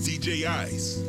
DJ Ice.